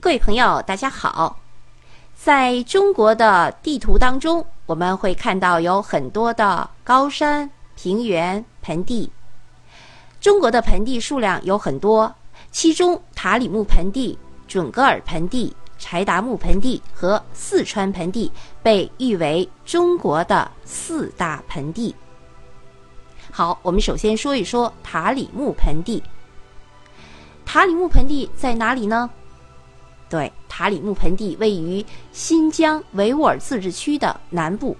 各位朋友，大家好。在中国的地图当中，我们会看到有很多的高山、平原、盆地。中国的盆地数量有很多，其中塔里木盆地、准噶尔盆地、柴达木盆地和四川盆地被誉为中国的四大盆地。好，我们首先说一说塔里木盆地。塔里木盆地在哪里呢？对，塔里木盆地位于新疆维吾尔自治区的南部，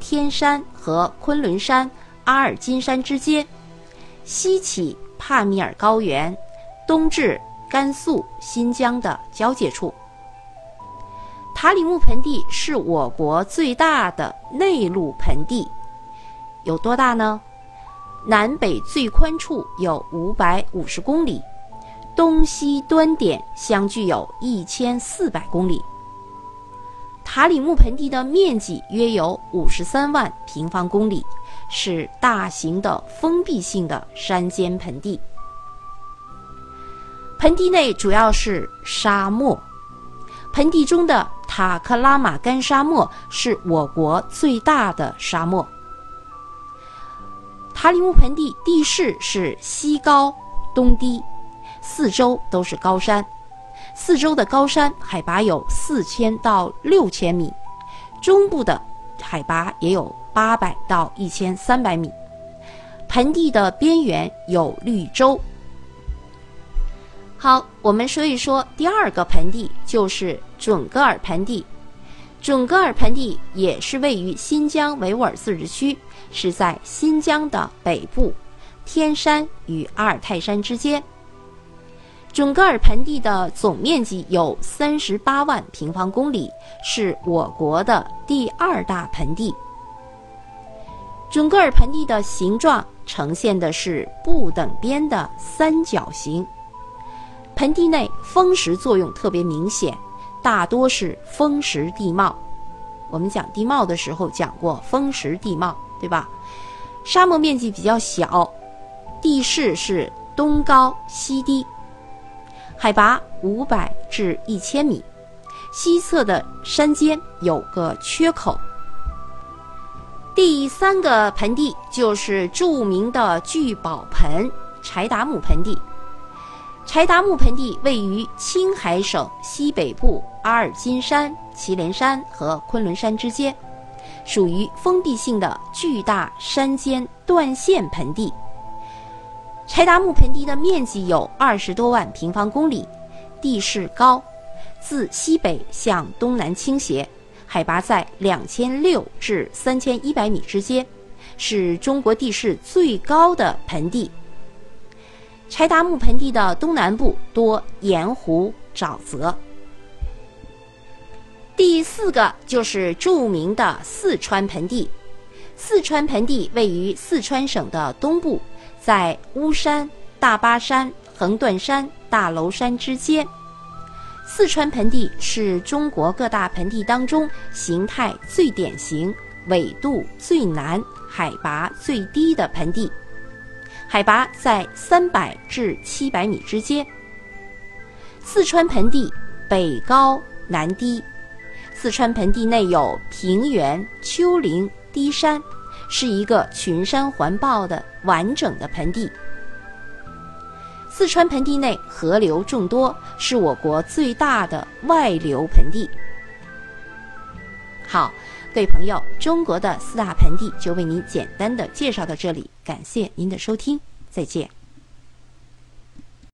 天山和昆仑山、阿尔金山之间，西起帕米尔高原，东至甘肃、新疆的交界处。塔里木盆地是我国最大的内陆盆地，有多大呢？南北最宽处有五百五十公里。东西端点相距有一千四百公里。塔里木盆地的面积约有五十三万平方公里，是大型的封闭性的山间盆地。盆地内主要是沙漠，盆地中的塔克拉玛干沙漠是我国最大的沙漠。塔里木盆地地势是西高东低。四周都是高山，四周的高山海拔有四千到六千米，中部的海拔也有八百到一千三百米。盆地的边缘有绿洲。好，我们说一说第二个盆地，就是准噶尔盆地。准噶尔盆地也是位于新疆维吾尔自治区，是在新疆的北部，天山与阿尔泰山之间。准噶尔盆地的总面积有三十八万平方公里，是我国的第二大盆地。准噶尔盆地的形状呈现的是不等边的三角形。盆地内风蚀作用特别明显，大多是风蚀地貌。我们讲地貌的时候讲过风蚀地貌，对吧？沙漠面积比较小，地势是东高西低。海拔五百至一千米，西侧的山间有个缺口。第三个盆地就是著名的聚宝盆柴达木盆地。柴达木盆地位于青海省西北部阿尔金山、祁连山和昆仑山之间，属于封闭性的巨大山间断线盆地。柴达木盆地的面积有二十多万平方公里，地势高，自西北向东南倾斜，海拔在两千六至三千一百米之间，是中国地势最高的盆地。柴达木盆地的东南部多盐湖沼泽。第四个就是著名的四川盆地，四川盆地位于四川省的东部。在巫山、大巴山、横断山、大娄山之间，四川盆地是中国各大盆地当中形态最典型、纬度最南、海拔最低的盆地，海拔在三百至七百米之间。四川盆地北高南低，四川盆地内有平原、丘陵、低山。是一个群山环抱的完整的盆地。四川盆地内河流众多，是我国最大的外流盆地。好，各位朋友，中国的四大盆地就为您简单的介绍到这里，感谢您的收听，再见。